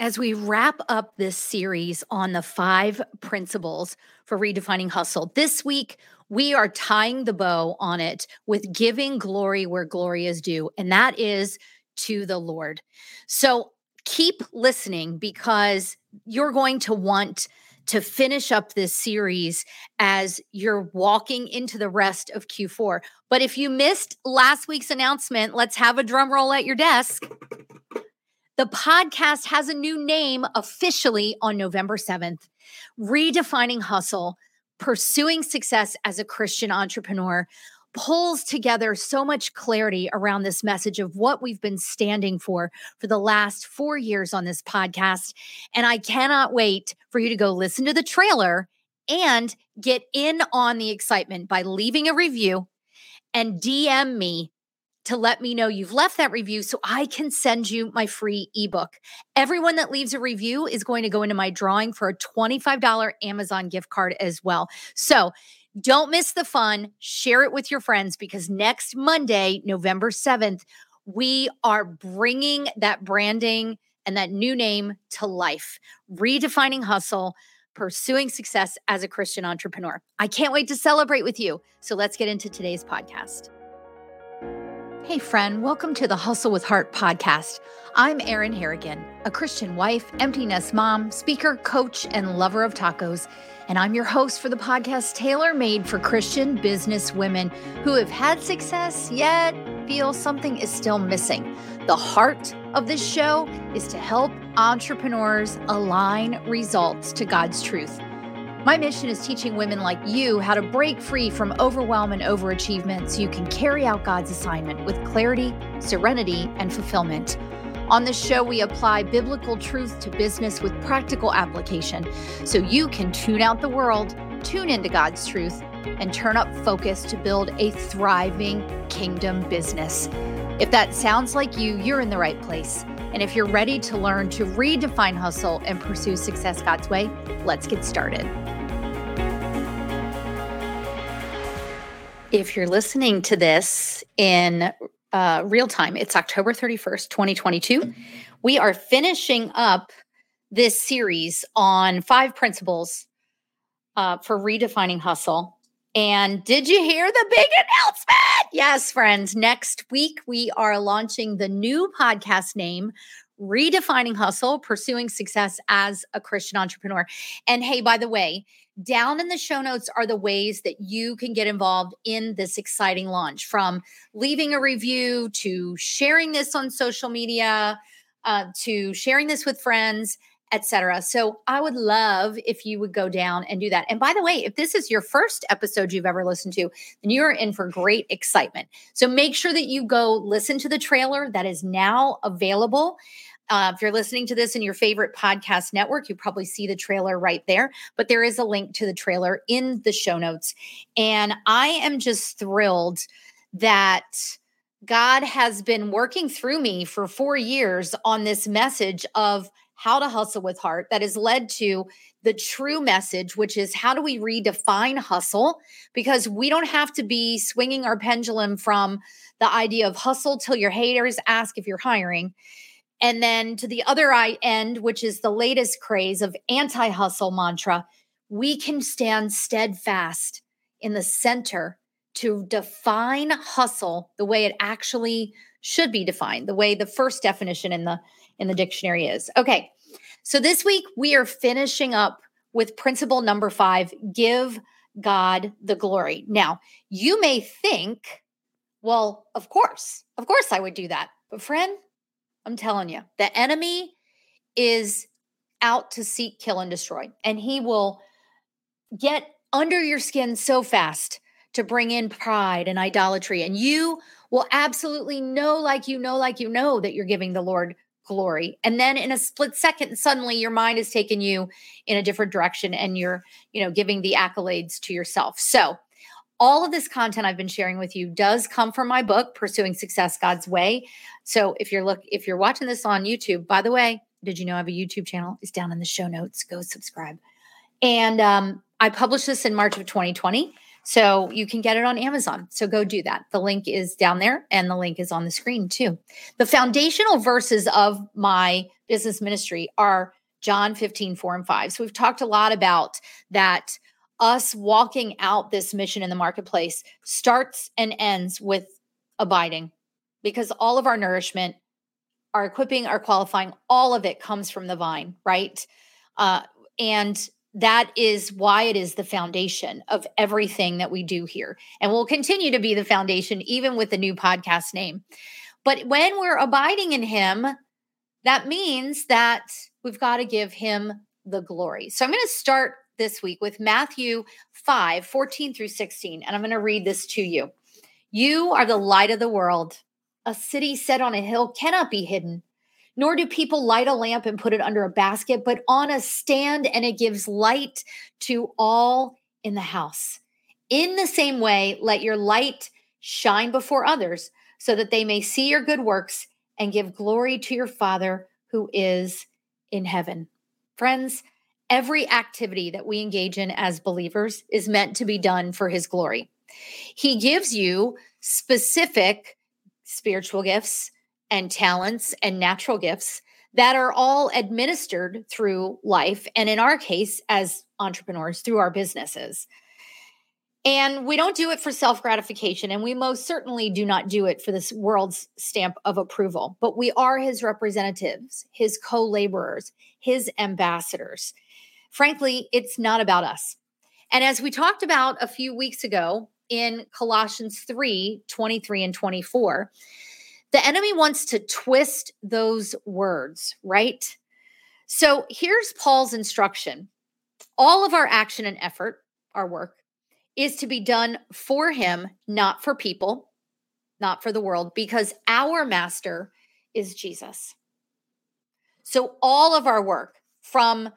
As we wrap up this series on the five principles for redefining hustle, this week we are tying the bow on it with giving glory where glory is due, and that is to the Lord. So keep listening because you're going to want to finish up this series as you're walking into the rest of Q4. But if you missed last week's announcement, let's have a drum roll at your desk. The podcast has a new name officially on November 7th Redefining Hustle, Pursuing Success as a Christian Entrepreneur. Pulls together so much clarity around this message of what we've been standing for for the last four years on this podcast. And I cannot wait for you to go listen to the trailer and get in on the excitement by leaving a review and DM me to let me know you've left that review so I can send you my free ebook. Everyone that leaves a review is going to go into my drawing for a $25 Amazon gift card as well. So don't miss the fun. Share it with your friends because next Monday, November 7th, we are bringing that branding and that new name to life, redefining hustle. Pursuing success as a Christian entrepreneur. I can't wait to celebrate with you. So let's get into today's podcast. Hey, friend, welcome to the Hustle with Heart podcast. I'm Erin Harrigan, a Christian wife, empty nest mom, speaker, coach, and lover of tacos. And I'm your host for the podcast tailor made for Christian business women who have had success yet feel something is still missing. The heart of this show is to help entrepreneurs align results to God's truth. My mission is teaching women like you how to break free from overwhelm and overachievement so you can carry out God's assignment with clarity, serenity, and fulfillment. On this show, we apply biblical truth to business with practical application so you can tune out the world, tune into God's truth, and turn up focus to build a thriving kingdom business. If that sounds like you, you're in the right place. And if you're ready to learn to redefine hustle and pursue success God's way, let's get started. If you're listening to this in uh, real time, it's October 31st, 2022. We are finishing up this series on five principles uh, for redefining hustle. And did you hear the big announcement? Yes, friends. Next week, we are launching the new podcast name, Redefining Hustle Pursuing Success as a Christian Entrepreneur. And hey, by the way, down in the show notes are the ways that you can get involved in this exciting launch from leaving a review to sharing this on social media uh, to sharing this with friends etc. So I would love if you would go down and do that. And by the way, if this is your first episode you've ever listened to, then you're in for great excitement. So make sure that you go listen to the trailer that is now available. Uh, if you're listening to this in your favorite podcast network, you probably see the trailer right there, but there is a link to the trailer in the show notes. And I am just thrilled that God has been working through me for four years on this message of how to hustle with heart that has led to the true message, which is how do we redefine hustle? Because we don't have to be swinging our pendulum from the idea of hustle till your haters ask if you're hiring. And then to the other end, which is the latest craze of anti hustle mantra, we can stand steadfast in the center to define hustle the way it actually should be defined, the way the first definition in the in the dictionary is. Okay. So this week we are finishing up with principle number 5, give God the glory. Now, you may think, well, of course. Of course I would do that. But friend, I'm telling you, the enemy is out to seek, kill, and destroy. And he will get under your skin so fast to bring in pride and idolatry. And you will absolutely know, like you know, like you know, that you're giving the Lord glory. And then in a split second, suddenly your mind has taken you in a different direction and you're, you know, giving the accolades to yourself. So, all of this content I've been sharing with you does come from my book, Pursuing Success God's Way. So if you're look if you're watching this on YouTube, by the way, did you know I have a YouTube channel? It's down in the show notes. Go subscribe. And um, I published this in March of 2020. So you can get it on Amazon. So go do that. The link is down there and the link is on the screen too. The foundational verses of my business ministry are John 15, 4 and 5. So we've talked a lot about that us walking out this mission in the marketplace starts and ends with abiding because all of our nourishment, our equipping, our qualifying, all of it comes from the vine, right? Uh, and that is why it is the foundation of everything that we do here and will continue to be the foundation even with the new podcast name but when we're abiding in him that means that we've got to give him the glory so i'm going to start this week with matthew 5 14 through 16 and i'm going to read this to you you are the light of the world a city set on a hill cannot be hidden nor do people light a lamp and put it under a basket, but on a stand, and it gives light to all in the house. In the same way, let your light shine before others so that they may see your good works and give glory to your Father who is in heaven. Friends, every activity that we engage in as believers is meant to be done for his glory. He gives you specific spiritual gifts, and talents and natural gifts that are all administered through life. And in our case, as entrepreneurs, through our businesses. And we don't do it for self gratification. And we most certainly do not do it for this world's stamp of approval. But we are his representatives, his co laborers, his ambassadors. Frankly, it's not about us. And as we talked about a few weeks ago in Colossians 3 23 and 24, the enemy wants to twist those words, right? So here's Paul's instruction all of our action and effort, our work, is to be done for him, not for people, not for the world, because our master is Jesus. So all of our work, from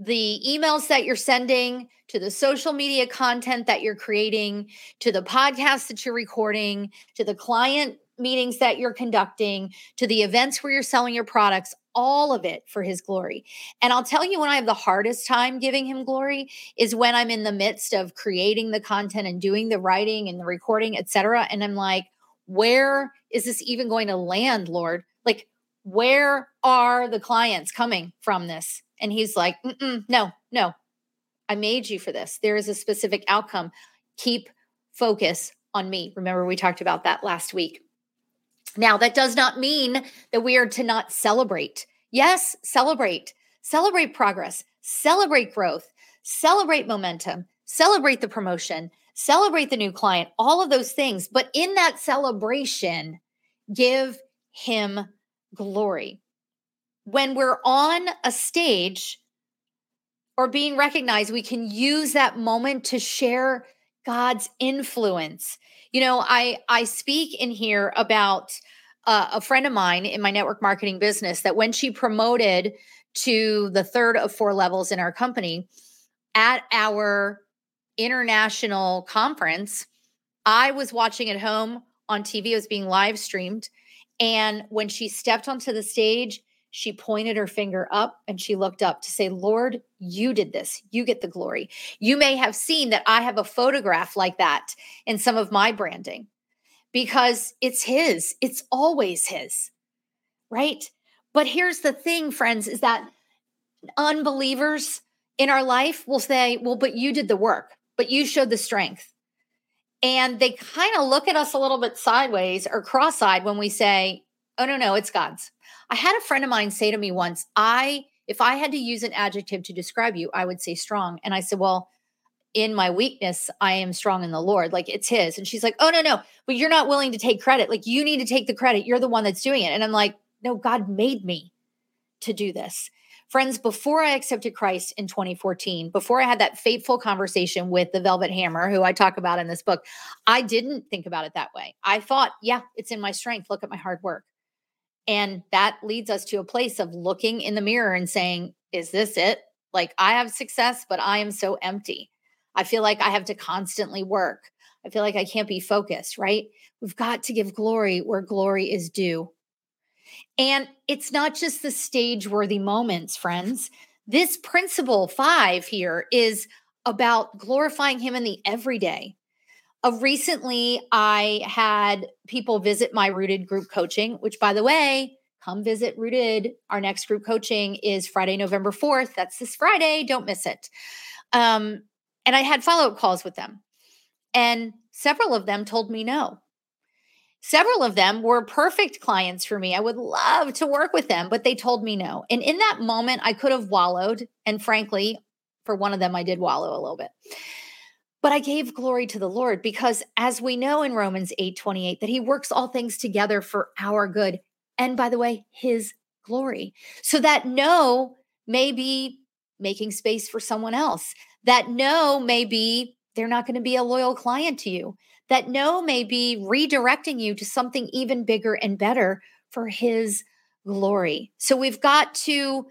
the emails that you're sending to the social media content that you're creating to the podcast that you're recording to the client meetings that you're conducting to the events where you're selling your products, all of it for his glory. And I'll tell you when I have the hardest time giving him glory is when I'm in the midst of creating the content and doing the writing and the recording, etc. And I'm like, where is this even going to land, Lord? Like, where are the clients coming from this? And he's like, no, no, I made you for this. There is a specific outcome. Keep focus on me. Remember, we talked about that last week. Now, that does not mean that we are to not celebrate. Yes, celebrate, celebrate progress, celebrate growth, celebrate momentum, celebrate the promotion, celebrate the new client, all of those things. But in that celebration, give him glory. When we're on a stage or being recognized, we can use that moment to share God's influence you know, I I speak in here about uh, a friend of mine in my network marketing business that when she promoted to the third of four levels in our company at our international conference, I was watching at home on TV. It was being live streamed. And when she stepped onto the stage, she pointed her finger up and she looked up to say, Lord, you did this. You get the glory. You may have seen that I have a photograph like that in some of my branding because it's His, it's always His, right? But here's the thing, friends, is that unbelievers in our life will say, Well, but you did the work, but you showed the strength. And they kind of look at us a little bit sideways or cross eyed when we say, Oh, no, no, it's God's I had a friend of mine say to me once, I, if I had to use an adjective to describe you, I would say strong. And I said, well, in my weakness, I am strong in the Lord. Like it's his. And she's like, oh, no, no, but you're not willing to take credit. Like you need to take the credit. You're the one that's doing it. And I'm like, no, God made me to do this. Friends, before I accepted Christ in 2014, before I had that fateful conversation with the Velvet Hammer, who I talk about in this book, I didn't think about it that way. I thought, yeah, it's in my strength. Look at my hard work. And that leads us to a place of looking in the mirror and saying, Is this it? Like, I have success, but I am so empty. I feel like I have to constantly work. I feel like I can't be focused, right? We've got to give glory where glory is due. And it's not just the stage worthy moments, friends. This principle five here is about glorifying Him in the everyday. Uh, recently, I had people visit my Rooted group coaching, which, by the way, come visit Rooted. Our next group coaching is Friday, November 4th. That's this Friday. Don't miss it. Um, and I had follow up calls with them. And several of them told me no. Several of them were perfect clients for me. I would love to work with them, but they told me no. And in that moment, I could have wallowed. And frankly, for one of them, I did wallow a little bit. But I gave glory to the Lord because as we know in Romans 8 28, that he works all things together for our good. And by the way, his glory. So that no may be making space for someone else. That no may be they're not going to be a loyal client to you. That no may be redirecting you to something even bigger and better for his glory. So we've got to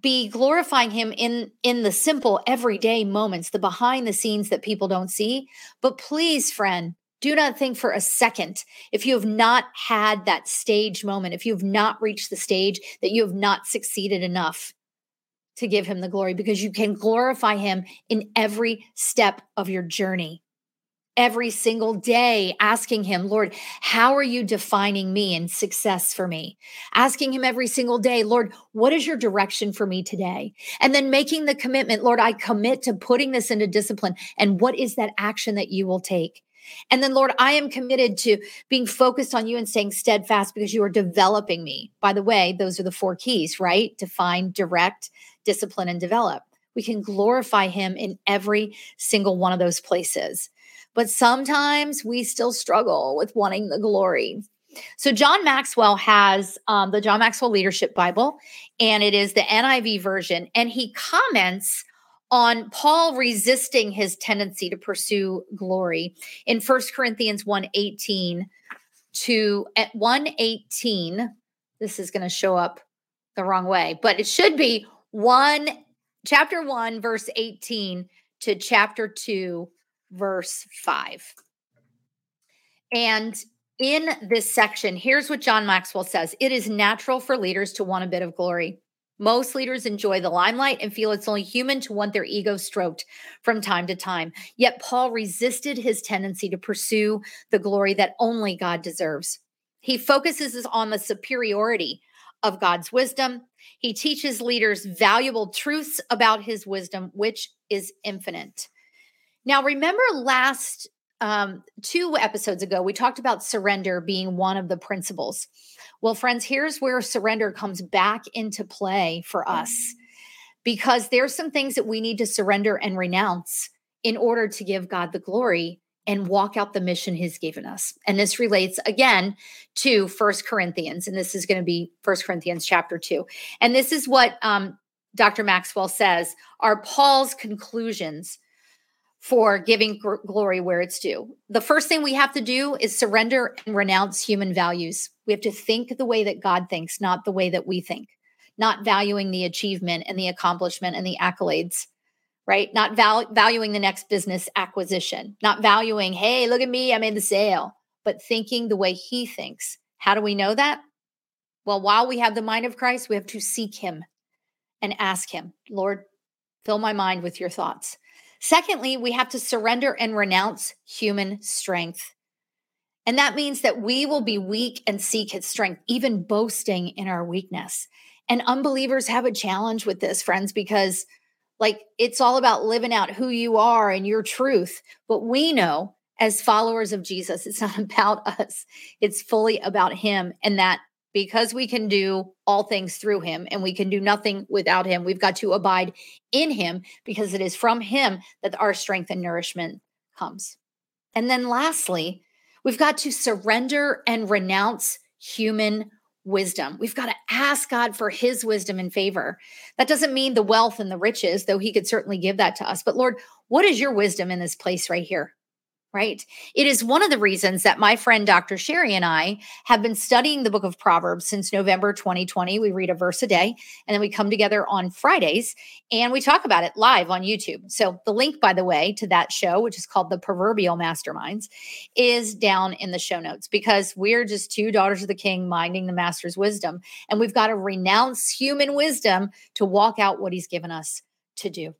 be glorifying him in in the simple everyday moments, the behind the scenes that people don't see. But please, friend, do not think for a second if you have not had that stage moment, if you have not reached the stage that you have not succeeded enough to give him the glory because you can glorify him in every step of your journey. Every single day, asking him, Lord, how are you defining me and success for me? Asking him every single day, Lord, what is your direction for me today? And then making the commitment, Lord, I commit to putting this into discipline. And what is that action that you will take? And then, Lord, I am committed to being focused on you and staying steadfast because you are developing me. By the way, those are the four keys, right? Define, direct, discipline, and develop. We can glorify Him in every single one of those places. But sometimes we still struggle with wanting the glory. So, John Maxwell has um, the John Maxwell Leadership Bible, and it is the NIV version. And he comments on Paul resisting his tendency to pursue glory in First Corinthians 1:18 to at 118. This is going to show up the wrong way, but it should be 1 chapter 1 verse 18 to chapter 2 verse 5. And in this section, here's what John Maxwell says It is natural for leaders to want a bit of glory. Most leaders enjoy the limelight and feel it's only human to want their ego stroked from time to time. Yet Paul resisted his tendency to pursue the glory that only God deserves. He focuses on the superiority of God's wisdom. He teaches leaders valuable truths about his wisdom, which is infinite. Now, remember last um, two episodes ago, we talked about surrender being one of the principles. Well, friends, here's where surrender comes back into play for us because there's some things that we need to surrender and renounce in order to give God the glory and walk out the mission he's given us. And this relates again to First Corinthians, and this is going to be First Corinthians chapter 2. And this is what um, Dr. Maxwell says are Paul's conclusions for giving gr- glory where it's due. The first thing we have to do is surrender and renounce human values. We have to think the way that God thinks, not the way that we think, not valuing the achievement and the accomplishment and the accolades right? Not val- valuing the next business acquisition, not valuing, hey, look at me, I made the sale, but thinking the way he thinks. How do we know that? Well, while we have the mind of Christ, we have to seek him and ask him, Lord, fill my mind with your thoughts. Secondly, we have to surrender and renounce human strength. And that means that we will be weak and seek his strength, even boasting in our weakness. And unbelievers have a challenge with this, friends, because like it's all about living out who you are and your truth. But we know as followers of Jesus, it's not about us, it's fully about Him. And that because we can do all things through Him and we can do nothing without Him, we've got to abide in Him because it is from Him that our strength and nourishment comes. And then lastly, we've got to surrender and renounce human wisdom. We've got to ask God for his wisdom and favor. That doesn't mean the wealth and the riches, though he could certainly give that to us. But Lord, what is your wisdom in this place right here? Right? It is one of the reasons that my friend Dr. Sherry and I have been studying the book of Proverbs since November 2020. We read a verse a day and then we come together on Fridays and we talk about it live on YouTube. So, the link, by the way, to that show, which is called The Proverbial Masterminds, is down in the show notes because we're just two daughters of the king minding the master's wisdom. And we've got to renounce human wisdom to walk out what he's given us to do.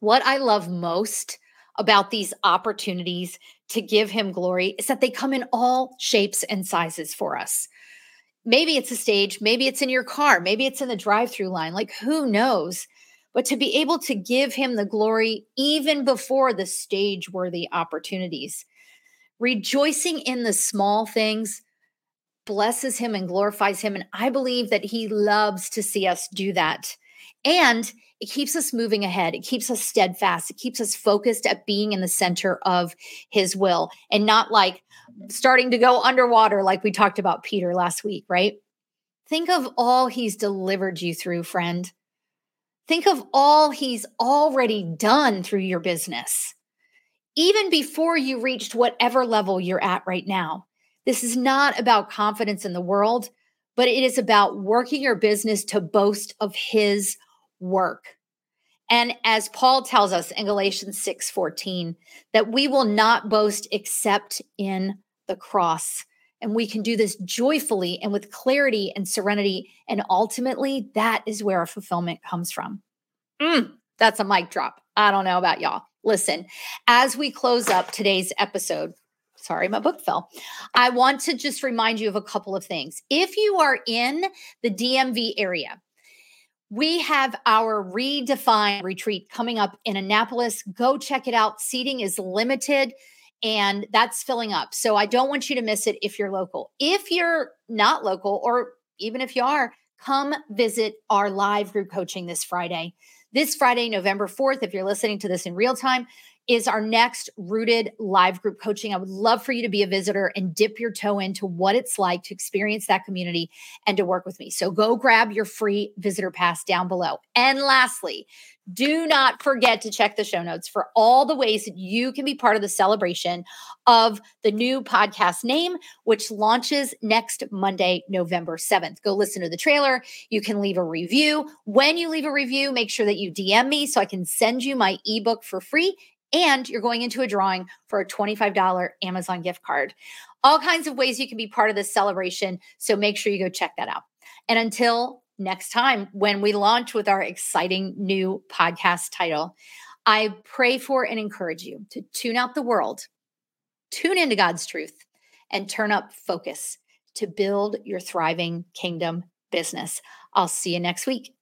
What I love most about these opportunities to give him glory is that they come in all shapes and sizes for us. Maybe it's a stage, maybe it's in your car, maybe it's in the drive through line, like who knows? But to be able to give him the glory even before the stage worthy opportunities, rejoicing in the small things blesses him and glorifies him. And I believe that he loves to see us do that. And it keeps us moving ahead. It keeps us steadfast. It keeps us focused at being in the center of his will and not like starting to go underwater, like we talked about Peter last week, right? Think of all he's delivered you through, friend. Think of all he's already done through your business, even before you reached whatever level you're at right now. This is not about confidence in the world, but it is about working your business to boast of his work. And as Paul tells us in Galatians 6 14, that we will not boast except in the cross. And we can do this joyfully and with clarity and serenity. And ultimately, that is where our fulfillment comes from. Mm, that's a mic drop. I don't know about y'all. Listen, as we close up today's episode, sorry, my book fell. I want to just remind you of a couple of things. If you are in the DMV area, we have our redefined retreat coming up in Annapolis. Go check it out. Seating is limited and that's filling up. So I don't want you to miss it if you're local. If you're not local, or even if you are, come visit our live group coaching this Friday. This Friday, November 4th, if you're listening to this in real time, is our next rooted live group coaching. I would love for you to be a visitor and dip your toe into what it's like to experience that community and to work with me. So go grab your free visitor pass down below. And lastly, do not forget to check the show notes for all the ways that you can be part of the celebration of the new podcast name, which launches next Monday, November 7th. Go listen to the trailer. You can leave a review. When you leave a review, make sure that you DM me so I can send you my ebook for free and you're going into a drawing for a $25 Amazon gift card. All kinds of ways you can be part of this celebration. So make sure you go check that out. And until next time, when we launch with our exciting new podcast title, I pray for and encourage you to tune out the world, tune into God's truth, and turn up focus to build your thriving kingdom business. I'll see you next week.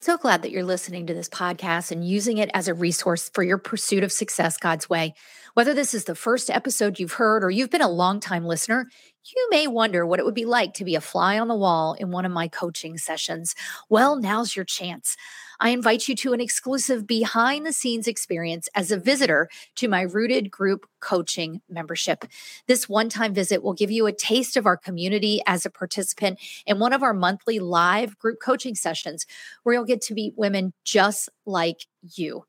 So glad that you're listening to this podcast and using it as a resource for your pursuit of success God's way. Whether this is the first episode you've heard or you've been a longtime listener, you may wonder what it would be like to be a fly on the wall in one of my coaching sessions. Well, now's your chance. I invite you to an exclusive behind the scenes experience as a visitor to my Rooted Group Coaching membership. This one time visit will give you a taste of our community as a participant in one of our monthly live group coaching sessions where you'll get to meet women just like you.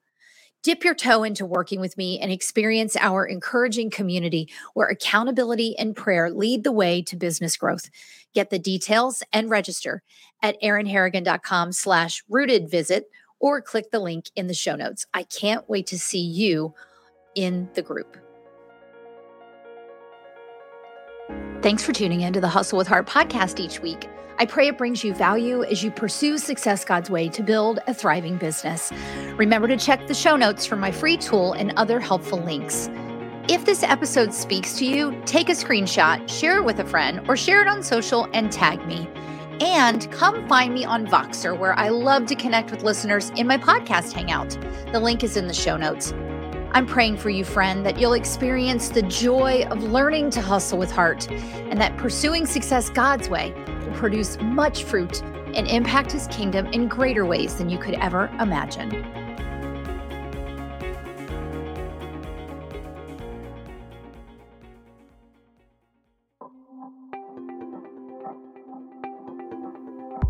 Dip your toe into working with me and experience our encouraging community where accountability and prayer lead the way to business growth. Get the details and register at erinharrigan.com slash rooted visit or click the link in the show notes. I can't wait to see you in the group. Thanks for tuning in to the Hustle with Heart podcast each week. I pray it brings you value as you pursue success God's way to build a thriving business. Remember to check the show notes for my free tool and other helpful links. If this episode speaks to you, take a screenshot, share it with a friend, or share it on social and tag me. And come find me on Voxer, where I love to connect with listeners in my podcast hangout. The link is in the show notes. I'm praying for you, friend, that you'll experience the joy of learning to hustle with heart and that pursuing success God's way will produce much fruit and impact his kingdom in greater ways than you could ever imagine.